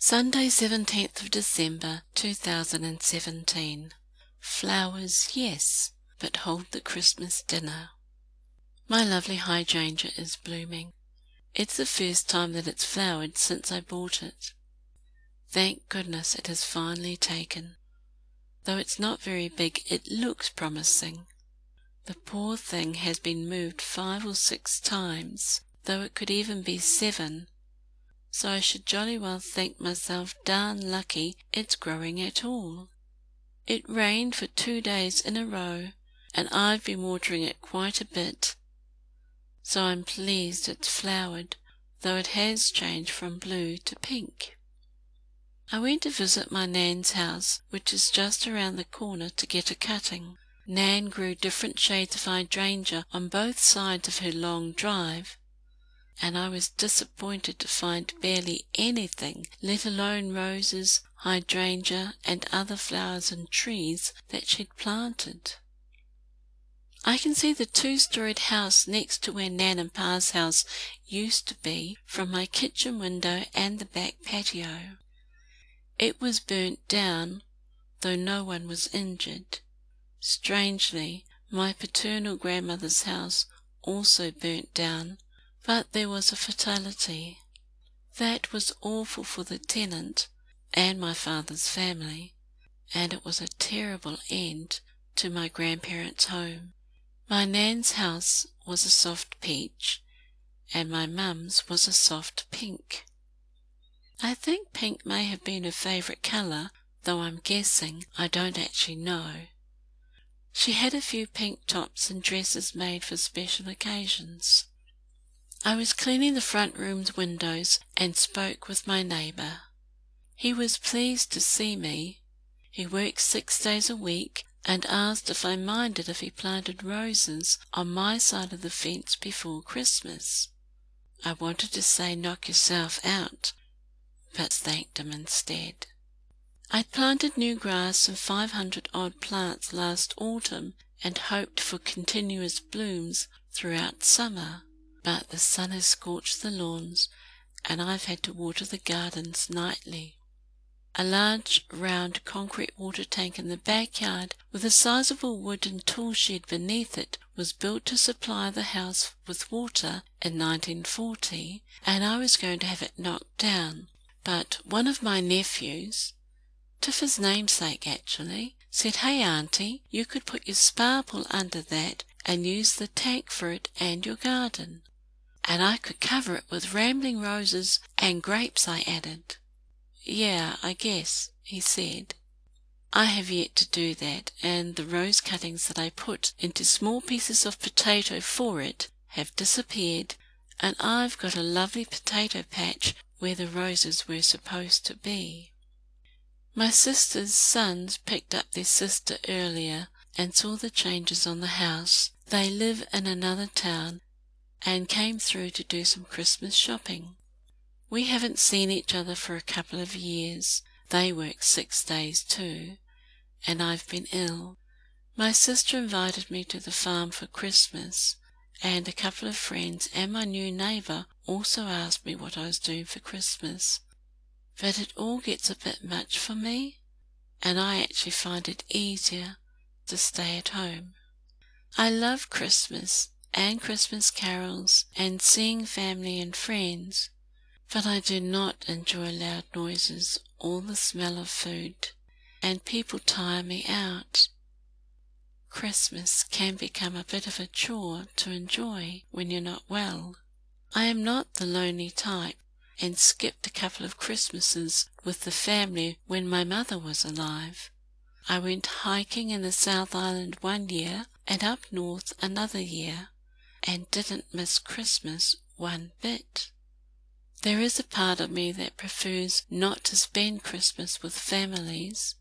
Sunday, 17th of December 2017. Flowers, yes, but hold the Christmas dinner. My lovely hydrangea is blooming. It's the first time that it's flowered since I bought it. Thank goodness it has finally taken. Though it's not very big, it looks promising. The poor thing has been moved five or six times, though it could even be seven so I should jolly well think myself darn lucky it's growing at all. It rained for two days in a row, and I've been watering it quite a bit, so I'm pleased it's flowered, though it has changed from blue to pink. I went to visit my Nan's house, which is just around the corner, to get a cutting. Nan grew different shades of hydrangea on both sides of her long drive, and I was disappointed to find barely anything, let alone roses, hydrangea, and other flowers and trees that she'd planted. I can see the two storied house next to where Nan and Pa's house used to be from my kitchen window and the back patio. It was burnt down, though no one was injured. Strangely, my paternal grandmother's house also burnt down but there was a fatality. That was awful for the tenant and my father's family, and it was a terrible end to my grandparents' home. My Nan's house was a soft peach, and my mum's was a soft pink. I think pink may have been her favourite colour, though I'm guessing, I don't actually know. She had a few pink tops and dresses made for special occasions. I was cleaning the front room's windows and spoke with my neighbour. He was pleased to see me. He works six days a week and asked if I minded if he planted roses on my side of the fence before Christmas. I wanted to say knock yourself out, but thanked him instead. I'd planted new grass and five hundred odd plants last autumn and hoped for continuous blooms throughout summer but the sun has scorched the lawns, and I've had to water the gardens nightly. A large round concrete water tank in the backyard with a sizable wooden tool shed beneath it was built to supply the house with water in 1940, and I was going to have it knocked down. But one of my nephews, Tiff's namesake actually, said, Hey, Auntie, you could put your spa pool under that and use the tank for it and your garden and I could cover it with rambling roses and grapes, I added. Yeah, I guess, he said. I have yet to do that, and the rose cuttings that I put into small pieces of potato for it have disappeared, and I've got a lovely potato patch where the roses were supposed to be. My sister's sons picked up their sister earlier and saw the changes on the house. They live in another town and came through to do some Christmas shopping. We haven't seen each other for a couple of years. They work six days too, and I've been ill. My sister invited me to the farm for Christmas, and a couple of friends and my new neighbour also asked me what I was doing for Christmas. But it all gets a bit much for me, and I actually find it easier to stay at home. I love Christmas and Christmas carols and seeing family and friends, but I do not enjoy loud noises or the smell of food, and people tire me out. Christmas can become a bit of a chore to enjoy when you're not well. I am not the lonely type, and skipped a couple of Christmases with the family when my mother was alive. I went hiking in the South Island one year and up north another year and didn't miss Christmas one bit. There is a part of me that prefers not to spend Christmas with families,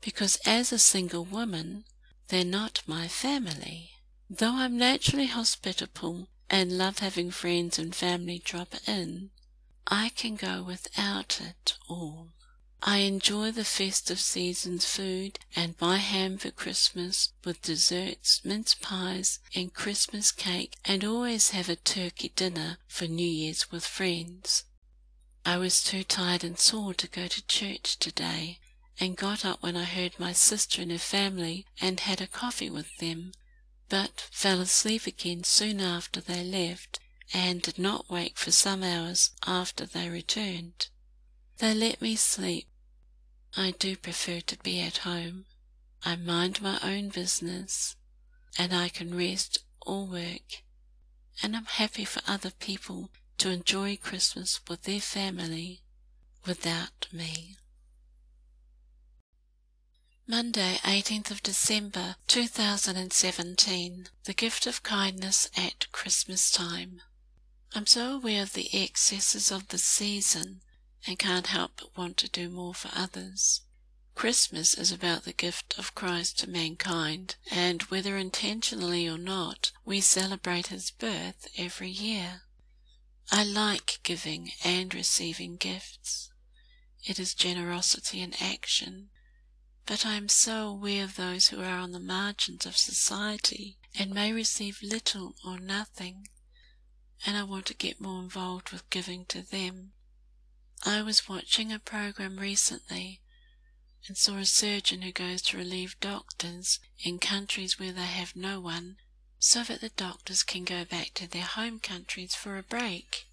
because as a single woman, they're not my family. Though I'm naturally hospitable and love having friends and family drop in, I can go without it all. I enjoy the festive season's food and buy ham for Christmas with desserts, mince pies, and Christmas cake, and always have a turkey dinner for New Year's with friends. I was too tired and sore to go to church today, and got up when I heard my sister and her family and had a coffee with them, but fell asleep again soon after they left, and did not wake for some hours after they returned. They let me sleep. I do prefer to be at home. I mind my own business, and I can rest or work, and I'm happy for other people to enjoy Christmas with their family without me. Monday, 18th of December 2017. The gift of kindness at Christmas time. I'm so aware of the excesses of the season and can't help but want to do more for others. Christmas is about the gift of Christ to mankind, and whether intentionally or not, we celebrate his birth every year. I like giving and receiving gifts. It is generosity in action but I am so aware of those who are on the margins of society and may receive little or nothing, and I want to get more involved with giving to them. I was watching a program recently and saw a surgeon who goes to relieve doctors in countries where they have no one so that the doctors can go back to their home countries for a break.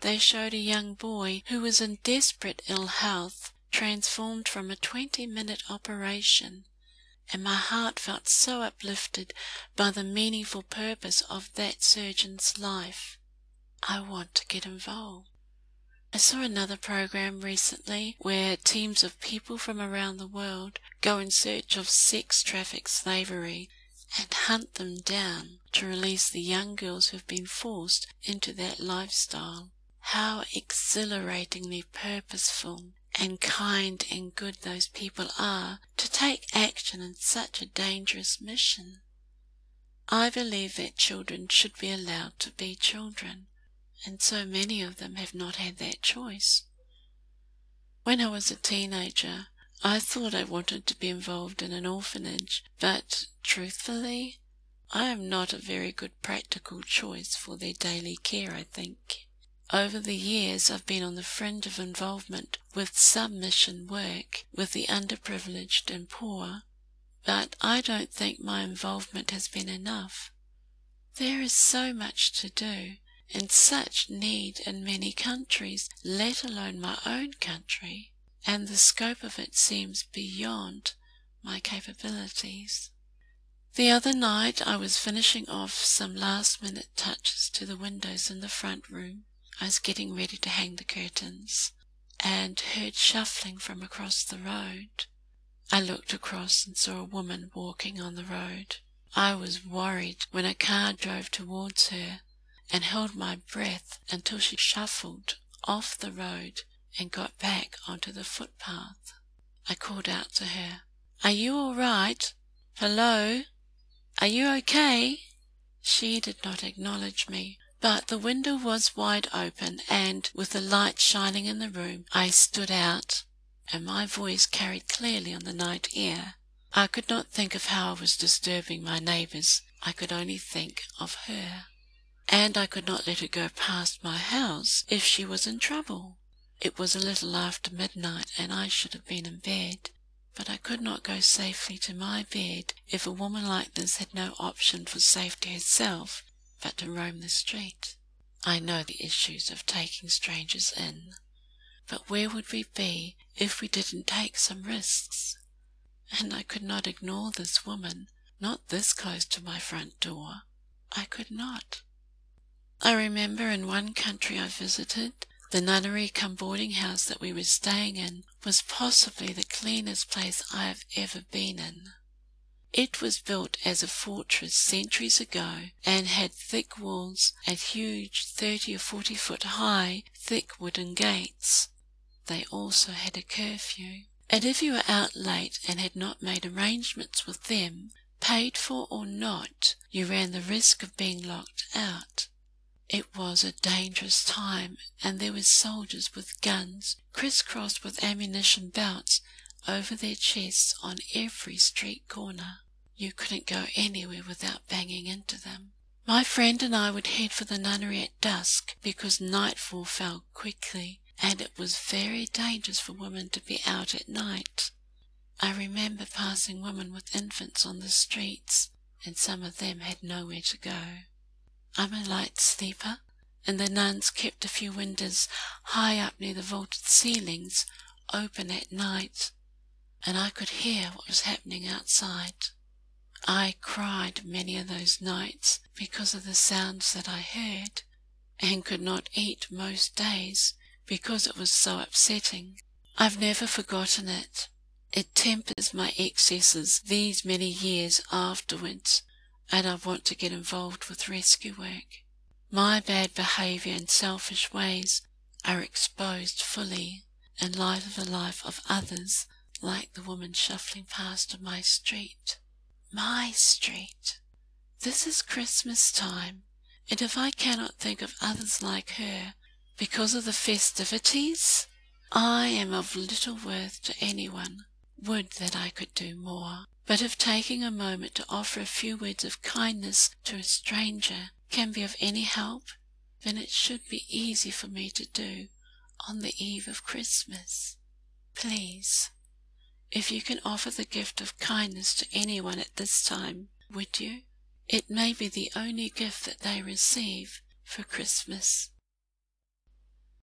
They showed a young boy who was in desperate ill health transformed from a 20 minute operation, and my heart felt so uplifted by the meaningful purpose of that surgeon's life. I want to get involved. I saw another program recently where teams of people from around the world go in search of sex traffic slavery and hunt them down to release the young girls who've been forced into that lifestyle. How exhilaratingly purposeful and kind and good those people are to take action in such a dangerous mission. I believe that children should be allowed to be children, and so many of them have not had that choice. When I was a teenager, I thought I wanted to be involved in an orphanage, but truthfully, I am not a very good practical choice for their daily care, I think. Over the years, I've been on the fringe of involvement with some mission work with the underprivileged and poor, but I don't think my involvement has been enough. There is so much to do and such need in many countries, let alone my own country, and the scope of it seems beyond my capabilities. The other night I was finishing off some last minute touches to the windows in the front room I was getting ready to hang the curtains, and heard shuffling from across the road. I looked across and saw a woman walking on the road. I was worried when a car drove towards her, and held my breath until she shuffled off the road and got back onto the footpath. I called out to her, Are you all right? Hello? Are you okay? She did not acknowledge me, but the window was wide open, and, with the light shining in the room, I stood out, and my voice carried clearly on the night air. I could not think of how I was disturbing my neighbours, I could only think of her. And I could not let her go past my house if she was in trouble. It was a little after midnight, and I should have been in bed. But I could not go safely to my bed if a woman like this had no option for safety herself but to roam the street. I know the issues of taking strangers in, but where would we be if we didn't take some risks? And I could not ignore this woman, not this close to my front door. I could not. I remember in one country I visited, the nunnery cum boarding house that we were staying in was possibly the cleanest place I have ever been in. It was built as a fortress centuries ago and had thick walls and huge thirty or forty foot high thick wooden gates. They also had a curfew, and if you were out late and had not made arrangements with them, paid for or not, you ran the risk of being locked out. It was a dangerous time, and there were soldiers with guns, crisscrossed with ammunition belts over their chests on every street corner. You couldn't go anywhere without banging into them. My friend and I would head for the nunnery at dusk because nightfall fell quickly and it was very dangerous for women to be out at night. I remember passing women with infants on the streets, and some of them had nowhere to go. I'm a light sleeper, and the nuns kept a few windows high up near the vaulted ceilings open at night, and I could hear what was happening outside. I cried many of those nights because of the sounds that I heard, and could not eat most days because it was so upsetting. I've never forgotten it. It tempers my excesses these many years afterwards, and I want to get involved with rescue work. My bad behaviour and selfish ways are exposed fully in light of the life of others, like the woman shuffling past on my street. My street. This is Christmas time, and if I cannot think of others like her because of the festivities, I am of little worth to anyone. Would that I could do more. But if taking a moment to offer a few words of kindness to a stranger can be of any help, then it should be easy for me to do on the eve of Christmas. Please, if you can offer the gift of kindness to anyone at this time, would you? It may be the only gift that they receive for Christmas.